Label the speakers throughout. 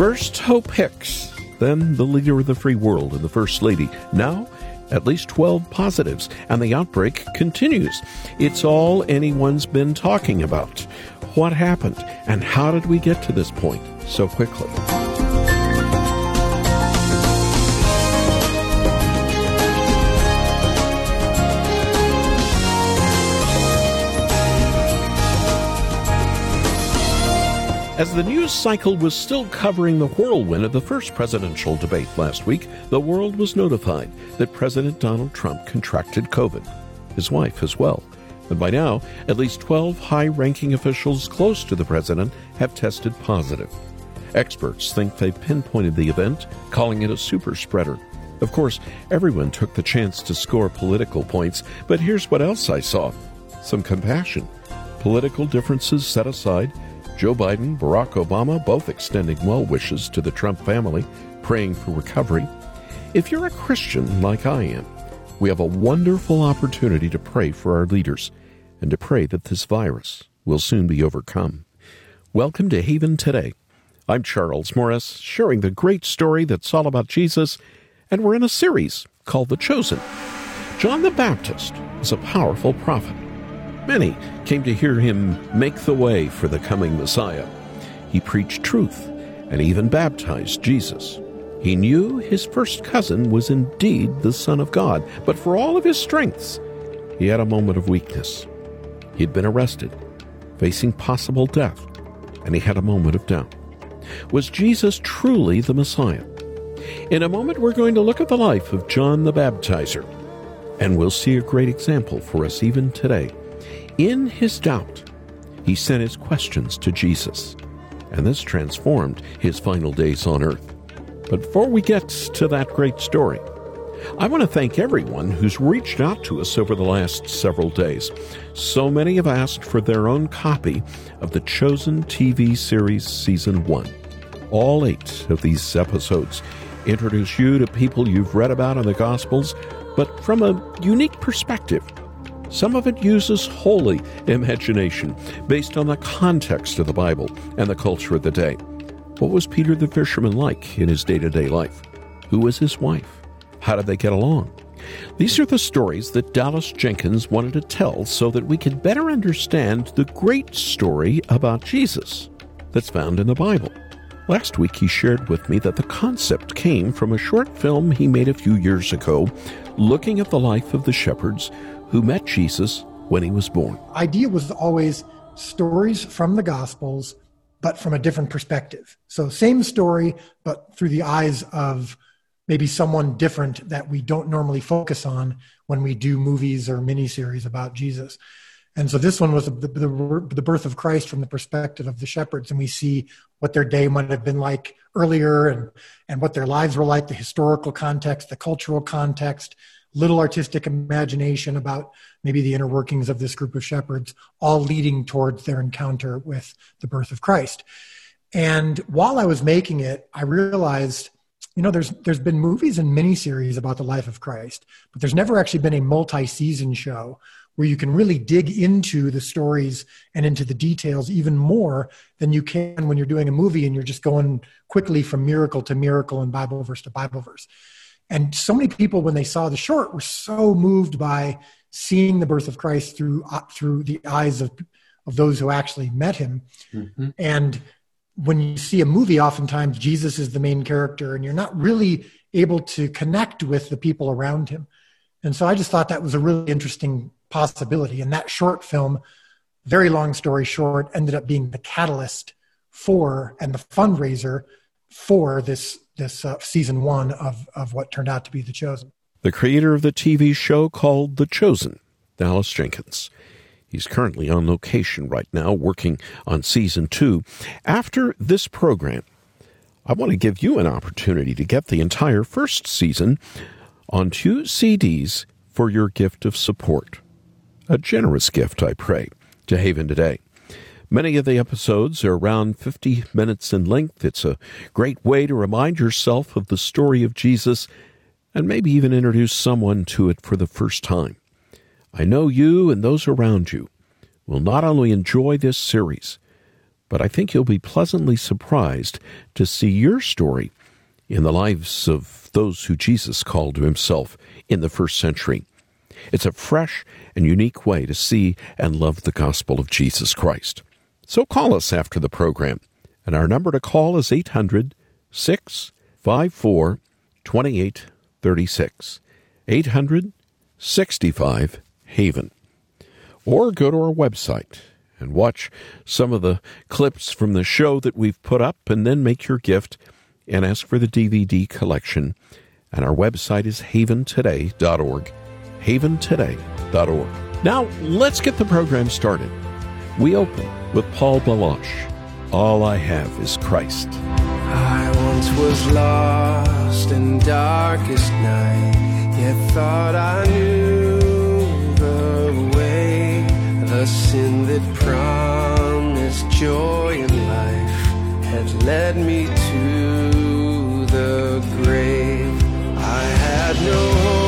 Speaker 1: First, Hope Hicks, then the leader of the free world and the First Lady. Now, at least 12 positives, and the outbreak continues. It's all anyone's been talking about. What happened, and how did we get to this point so quickly? As the news cycle was still covering the whirlwind of the first presidential debate last week, the world was notified that President Donald Trump contracted COVID, his wife as well. And by now, at least 12 high ranking officials close to the president have tested positive. Experts think they pinpointed the event, calling it a super spreader. Of course, everyone took the chance to score political points, but here's what else I saw some compassion. Political differences set aside, Joe Biden, Barack Obama, both extending well wishes to the Trump family, praying for recovery. If you're a Christian like I am, we have a wonderful opportunity to pray for our leaders and to pray that this virus will soon be overcome. Welcome to Haven Today. I'm Charles Morris, sharing the great story that's all about Jesus, and we're in a series called The Chosen. John the Baptist is a powerful prophet. Many came to hear him make the way for the coming Messiah. He preached truth and even baptized Jesus. He knew his first cousin was indeed the Son of God, but for all of his strengths, he had a moment of weakness. He'd been arrested, facing possible death, and he had a moment of doubt. Was Jesus truly the Messiah? In a moment, we're going to look at the life of John the Baptizer, and we'll see a great example for us even today in his doubt, he sent his questions to Jesus, and this transformed his final days on earth. But before we get to that great story, I want to thank everyone who's reached out to us over the last several days. So many have asked for their own copy of the Chosen TV series Season 1. All eight of these episodes introduce you to people you've read about in the Gospels, but from a unique perspective some of it uses holy imagination based on the context of the Bible and the culture of the day. What was Peter the fisherman like in his day to day life? Who was his wife? How did they get along? These are the stories that Dallas Jenkins wanted to tell so that we could better understand the great story about Jesus that's found in the Bible. Last week, he shared with me that the concept came from a short film he made a few years ago looking at the life of the shepherds who met Jesus when he was born.
Speaker 2: Idea was always stories from the Gospels, but from a different perspective. So, same story, but through the eyes of maybe someone different that we don't normally focus on when we do movies or miniseries about Jesus. And so this one was the, the, the, birth of Christ from the perspective of the shepherds, and we see what their day might have been like earlier, and and what their lives were like, the historical context, the cultural context, little artistic imagination about maybe the inner workings of this group of shepherds, all leading towards their encounter with the birth of Christ. And while I was making it, I realized, you know, there's there's been movies and miniseries about the life of Christ, but there's never actually been a multi-season show where you can really dig into the stories and into the details even more than you can when you're doing a movie and you're just going quickly from miracle to miracle and Bible verse to Bible verse. And so many people, when they saw the short, were so moved by seeing the birth of Christ through uh, through the eyes of of those who actually met him. Mm-hmm. And when you see a movie, oftentimes Jesus is the main character, and you're not really able to connect with the people around him. And so I just thought that was a really interesting possibility. And that short film, very long story short, ended up being the catalyst for and the fundraiser for this this uh, season one of, of what turned out to be The Chosen.
Speaker 1: The creator of the TV show called The Chosen, Dallas Jenkins. He's currently on location right now working on season two. After this program, I want to give you an opportunity to get the entire first season on two CDs for your gift of support. A generous gift, I pray, to Haven today. Many of the episodes are around 50 minutes in length. It's a great way to remind yourself of the story of Jesus and maybe even introduce someone to it for the first time. I know you and those around you will not only enjoy this series, but I think you'll be pleasantly surprised to see your story in the lives of those who Jesus called to himself in the first century. It's a fresh and unique way to see and love the gospel of Jesus Christ. So call us after the program, and our number to call is 800 654 2836. 800 65 Haven. Or go to our website and watch some of the clips from the show that we've put up, and then make your gift and ask for the DVD collection. And our website is haventoday.org. Haventoday.org. Now, let's get the program started. We open with Paul Baloche. All I have is Christ.
Speaker 3: I once was lost in darkest night, yet thought I knew the way. The sin that promised joy and life had led me to the grave. I had no hope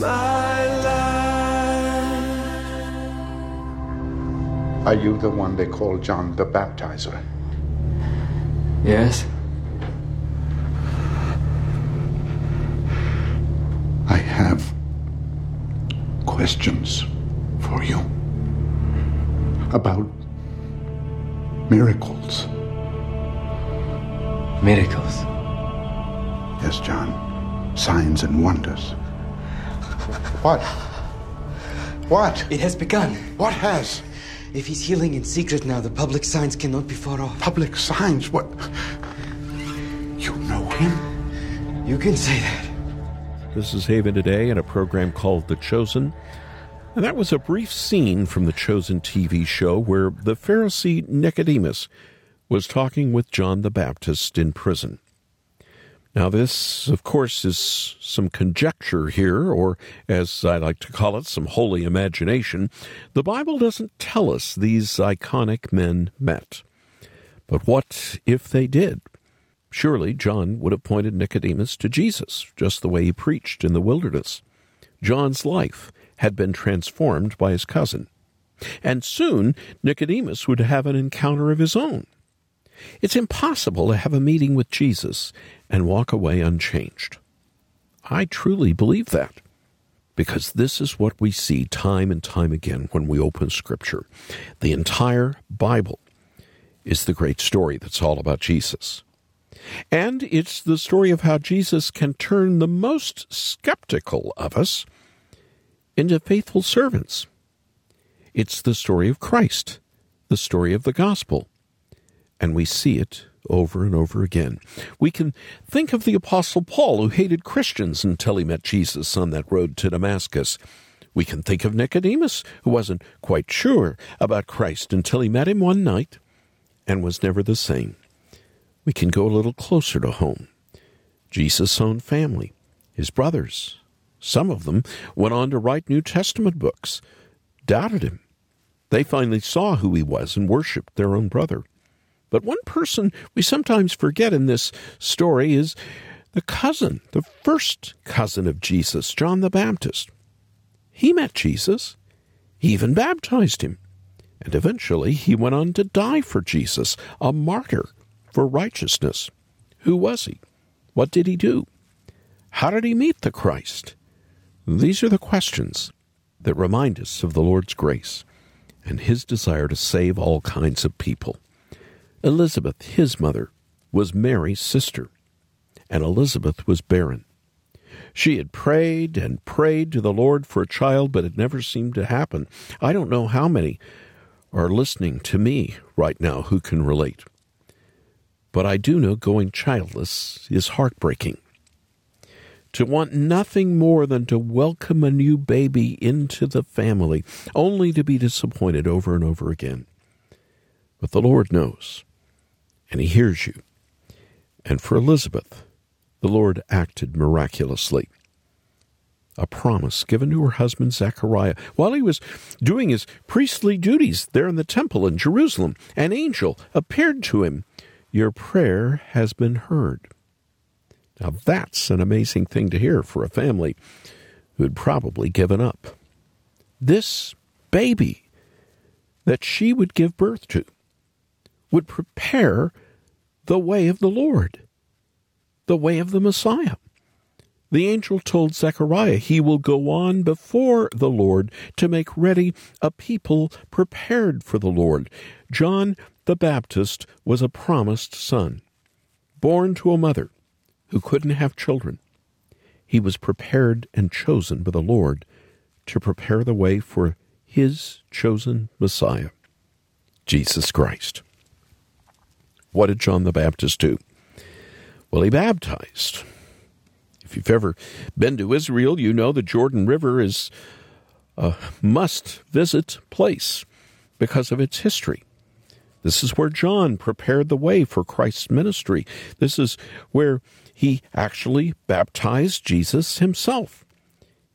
Speaker 3: my life.
Speaker 4: Are you the one they call John the Baptizer?
Speaker 5: Yes?
Speaker 4: I have questions for you about miracles.
Speaker 5: Miracles.
Speaker 4: Yes, John. Signs and wonders. What? What?
Speaker 5: It has begun.
Speaker 4: What has?
Speaker 5: If he's healing in secret now, the public signs cannot be far off.
Speaker 4: Public signs? What? You know him?
Speaker 5: You can say that.
Speaker 1: This is Haven Today in a program called The Chosen. And that was a brief scene from the Chosen TV show where the Pharisee Nicodemus was talking with John the Baptist in prison. Now, this, of course, is some conjecture here, or as I like to call it, some holy imagination. The Bible doesn't tell us these iconic men met. But what if they did? Surely John would have pointed Nicodemus to Jesus, just the way he preached in the wilderness. John's life had been transformed by his cousin. And soon Nicodemus would have an encounter of his own. It's impossible to have a meeting with Jesus and walk away unchanged. I truly believe that because this is what we see time and time again when we open Scripture. The entire Bible is the great story that's all about Jesus. And it's the story of how Jesus can turn the most skeptical of us into faithful servants. It's the story of Christ, the story of the gospel. And we see it over and over again. We can think of the Apostle Paul, who hated Christians until he met Jesus on that road to Damascus. We can think of Nicodemus, who wasn't quite sure about Christ until he met him one night and was never the same. We can go a little closer to home. Jesus' own family, his brothers, some of them went on to write New Testament books, doubted him. They finally saw who he was and worshiped their own brother. But one person we sometimes forget in this story is the cousin, the first cousin of Jesus, John the Baptist. He met Jesus. He even baptized him. And eventually he went on to die for Jesus, a martyr for righteousness. Who was he? What did he do? How did he meet the Christ? These are the questions that remind us of the Lord's grace and his desire to save all kinds of people. Elizabeth, his mother, was Mary's sister, and Elizabeth was barren. She had prayed and prayed to the Lord for a child, but it never seemed to happen. I don't know how many are listening to me right now who can relate. But I do know going childless is heartbreaking. To want nothing more than to welcome a new baby into the family, only to be disappointed over and over again. But the Lord knows and he hears you. And for Elizabeth, the Lord acted miraculously. A promise given to her husband Zechariah while he was doing his priestly duties there in the temple in Jerusalem. An angel appeared to him. Your prayer has been heard. Now that's an amazing thing to hear for a family who had probably given up. This baby that she would give birth to would prepare the way of the Lord, the way of the Messiah. The angel told Zechariah he will go on before the Lord to make ready a people prepared for the Lord. John the Baptist was a promised son, born to a mother who couldn't have children. He was prepared and chosen by the Lord to prepare the way for his chosen Messiah, Jesus Christ. What did John the Baptist do? Well, he baptized. If you've ever been to Israel, you know the Jordan River is a must visit place because of its history. This is where John prepared the way for Christ's ministry. This is where he actually baptized Jesus himself.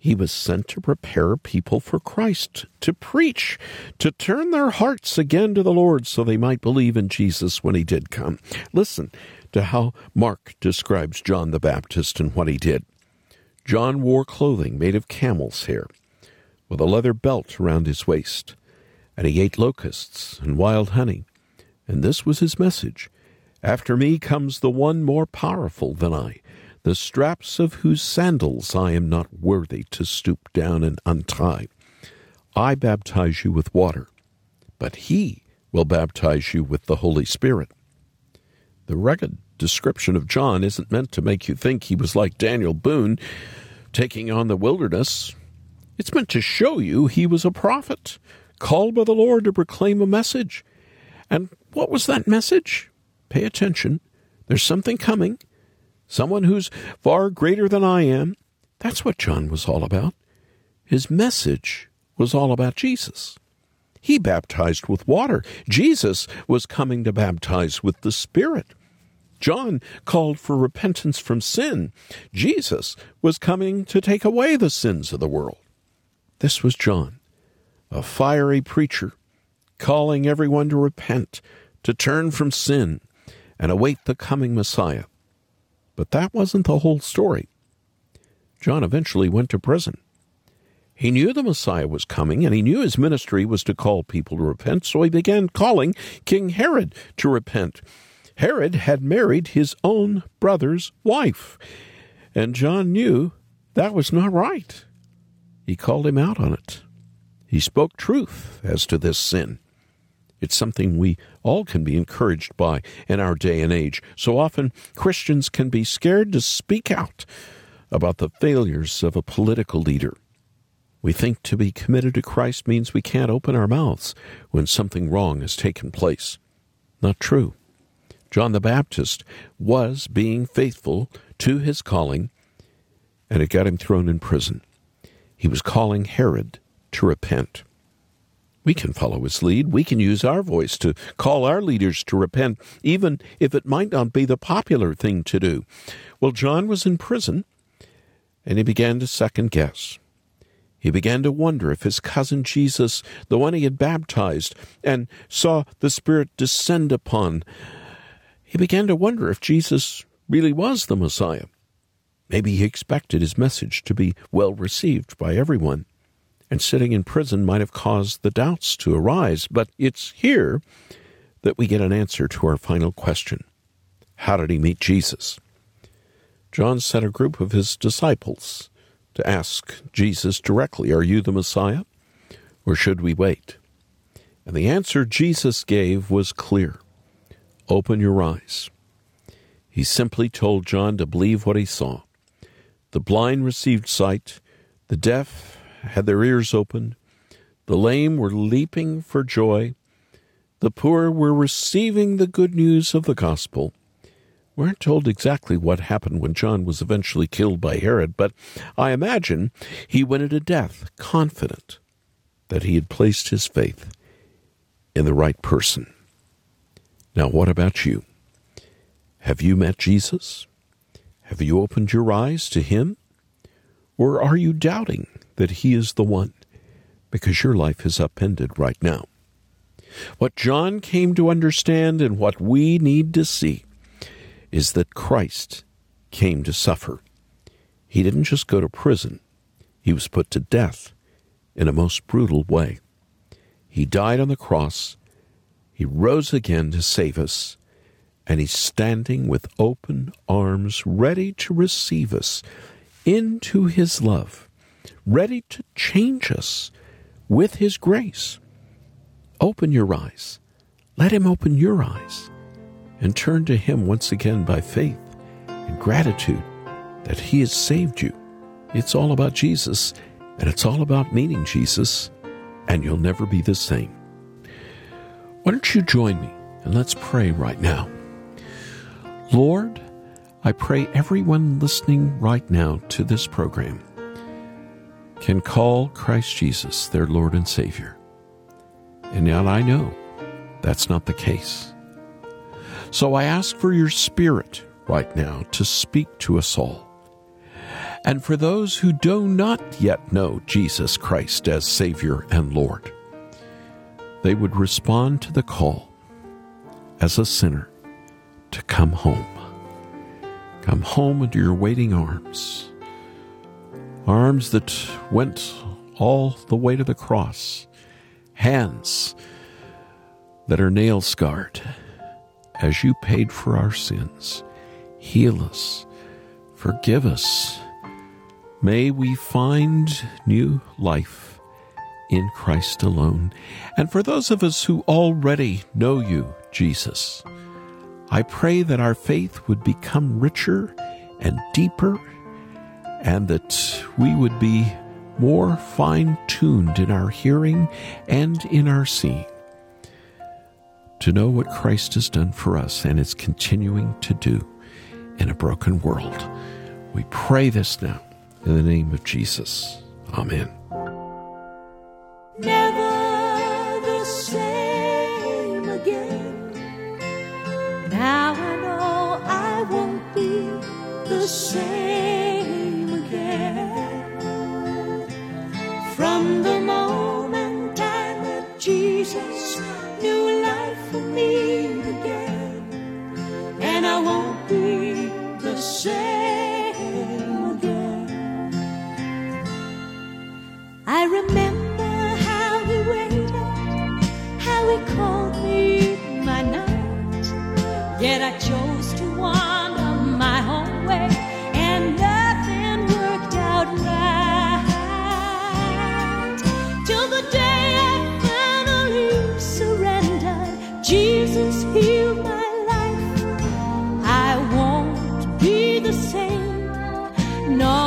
Speaker 1: He was sent to prepare people for Christ, to preach, to turn their hearts again to the Lord so they might believe in Jesus when he did come. Listen to how Mark describes John the Baptist and what he did. John wore clothing made of camel's hair, with a leather belt around his waist, and he ate locusts and wild honey. And this was his message After me comes the one more powerful than I, the straps of whose sandals I am not worthy to stoop down and untie. I baptize you with water, but he will baptize you with the Holy Spirit. The rugged description of John isn't meant to make you think he was like Daniel Boone taking on the wilderness. It's meant to show you he was a prophet, called by the Lord to proclaim a message. And what was that message? Pay attention. There's something coming. Someone who's far greater than I am. That's what John was all about. His message was all about Jesus. He baptized with water. Jesus was coming to baptize with the Spirit. John called for repentance from sin. Jesus was coming to take away the sins of the world. This was John, a fiery preacher, calling everyone to repent, to turn from sin, and await the coming Messiah. But that wasn't the whole story. John eventually went to prison. He knew the Messiah was coming, and he knew his ministry was to call people to repent, so he began calling King Herod to repent. Herod had married his own brother's wife, and John knew that was not right. He called him out on it. He spoke truth as to this sin. It's something we all can be encouraged by in our day and age. So often Christians can be scared to speak out about the failures of a political leader. We think to be committed to Christ means we can't open our mouths when something wrong has taken place. Not true. John the Baptist was being faithful to his calling, and it got him thrown in prison. He was calling Herod to repent. We can follow his lead. We can use our voice to call our leaders to repent, even if it might not be the popular thing to do. Well, John was in prison, and he began to second guess. He began to wonder if his cousin Jesus, the one he had baptized and saw the Spirit descend upon, he began to wonder if Jesus really was the Messiah. Maybe he expected his message to be well received by everyone, and sitting in prison might have caused the doubts to arise. But it's here that we get an answer to our final question How did he meet Jesus? John sent a group of his disciples to ask Jesus directly, Are you the Messiah? Or should we wait? And the answer Jesus gave was clear Open your eyes. He simply told John to believe what he saw. The blind received sight, the deaf had their ears opened, the lame were leaping for joy, the poor were receiving the good news of the gospel. We aren't told exactly what happened when John was eventually killed by Herod, but I imagine he went into death confident that he had placed his faith in the right person. Now, what about you? Have you met Jesus? Have you opened your eyes to Him? Or are you doubting that He is the one because your life is upended right now? What John came to understand and what we need to see is that Christ came to suffer. He didn't just go to prison, he was put to death in a most brutal way. He died on the cross, he rose again to save us, and he's standing with open arms, ready to receive us into his love, ready to change us with his grace. Open your eyes. Let him open your eyes and turn to him once again by faith and gratitude that he has saved you. It's all about Jesus, and it's all about meeting Jesus, and you'll never be the same. Why don't you join me and let's pray right now? Lord, I pray everyone listening right now to this program can call Christ Jesus their Lord and Savior. And yet I know that's not the case. So I ask for your Spirit right now to speak to us all. And for those who do not yet know Jesus Christ as Savior and Lord, they would respond to the call as a sinner to come home. Come home into your waiting arms. arms that went all the way to the cross, hands that are nail scarred as you paid for our sins. Heal us, forgive us. May we find new life in Christ alone. And for those of us who already know you, Jesus, I pray that our faith would become richer and deeper, and that we would be more fine tuned in our hearing and in our seeing to know what Christ has done for us and is continuing to do in a broken world. We pray this now in the name of Jesus. Amen.
Speaker 6: Never the same the no,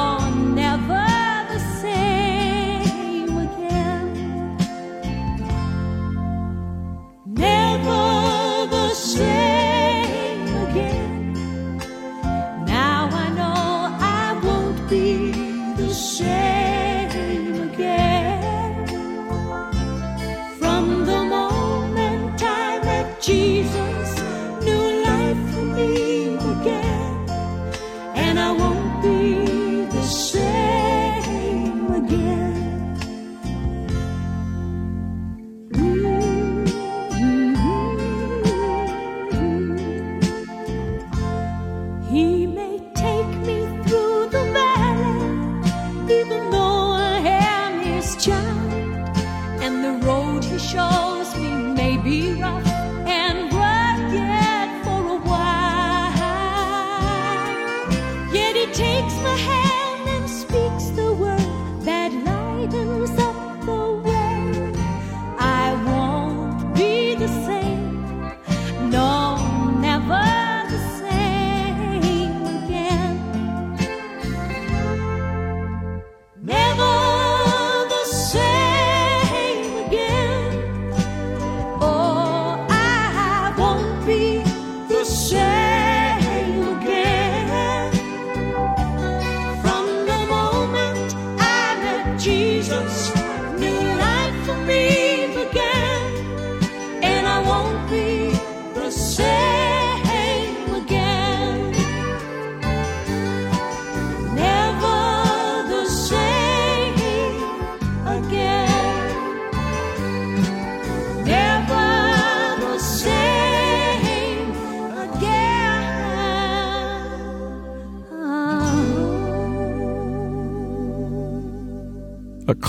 Speaker 6: shows me may be rough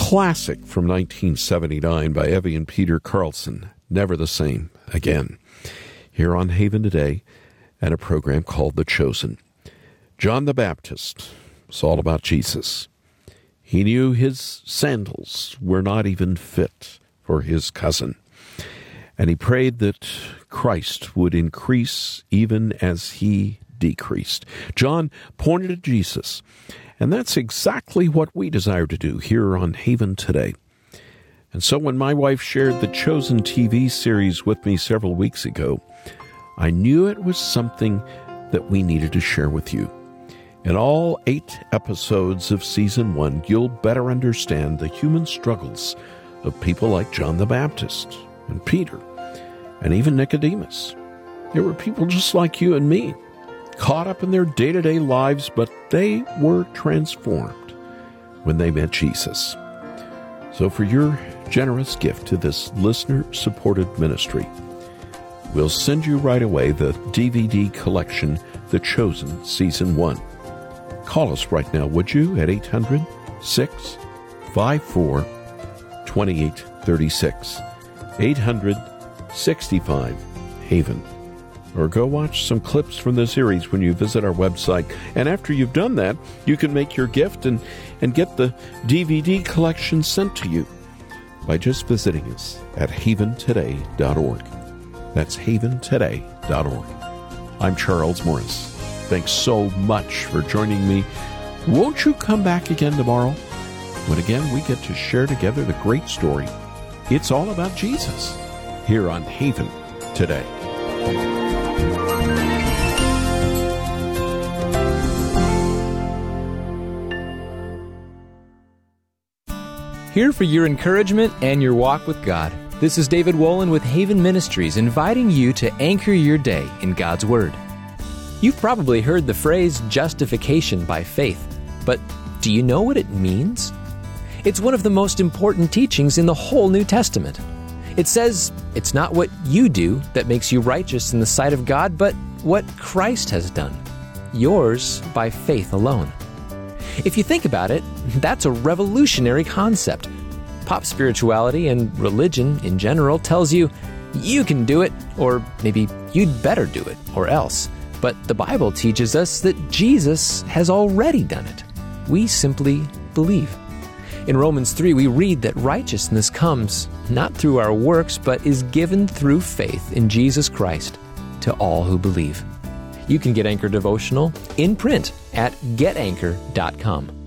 Speaker 1: classic from 1979 by Evie and Peter Carlson, Never the Same Again, here on Haven Today, and a program called The Chosen. John the Baptist was all about Jesus. He knew his sandals were not even fit for his cousin. And he prayed that Christ would increase even as he decreased. John pointed to Jesus. And that's exactly what we desire to do here on Haven today. And so when my wife shared the Chosen TV series with me several weeks ago, I knew it was something that we needed to share with you. In all eight episodes of season one, you'll better understand the human struggles of people like John the Baptist and Peter and even Nicodemus. They were people just like you and me, caught up in their day to day lives, but they were transformed when they met Jesus. So, for your generous gift to this listener supported ministry, we'll send you right away the DVD collection, The Chosen Season 1. Call us right now, would you, at 800 654 2836. 865 Haven. Or go watch some clips from the series when you visit our website. And after you've done that, you can make your gift and, and get the DVD collection sent to you by just visiting us at haventoday.org. That's haventoday.org. I'm Charles Morris. Thanks so much for joining me. Won't you come back again tomorrow? When again we get to share together the great story. It's all about Jesus here on Haven today.
Speaker 7: Here for your encouragement and your walk with God. This is David Wolin with Haven Ministries inviting you to anchor your day in God's Word. You've probably heard the phrase justification by faith, but do you know what it means? It's one of the most important teachings in the whole New Testament. It says it's not what you do that makes you righteous in the sight of God, but what Christ has done. Yours by faith alone. If you think about it, that's a revolutionary concept. Pop spirituality and religion in general tells you you can do it, or maybe you'd better do it, or else. But the Bible teaches us that Jesus has already done it. We simply believe. In Romans 3, we read that righteousness comes not through our works, but is given through faith in Jesus Christ to all who believe. You can get Anchor Devotional in print at getanchor.com.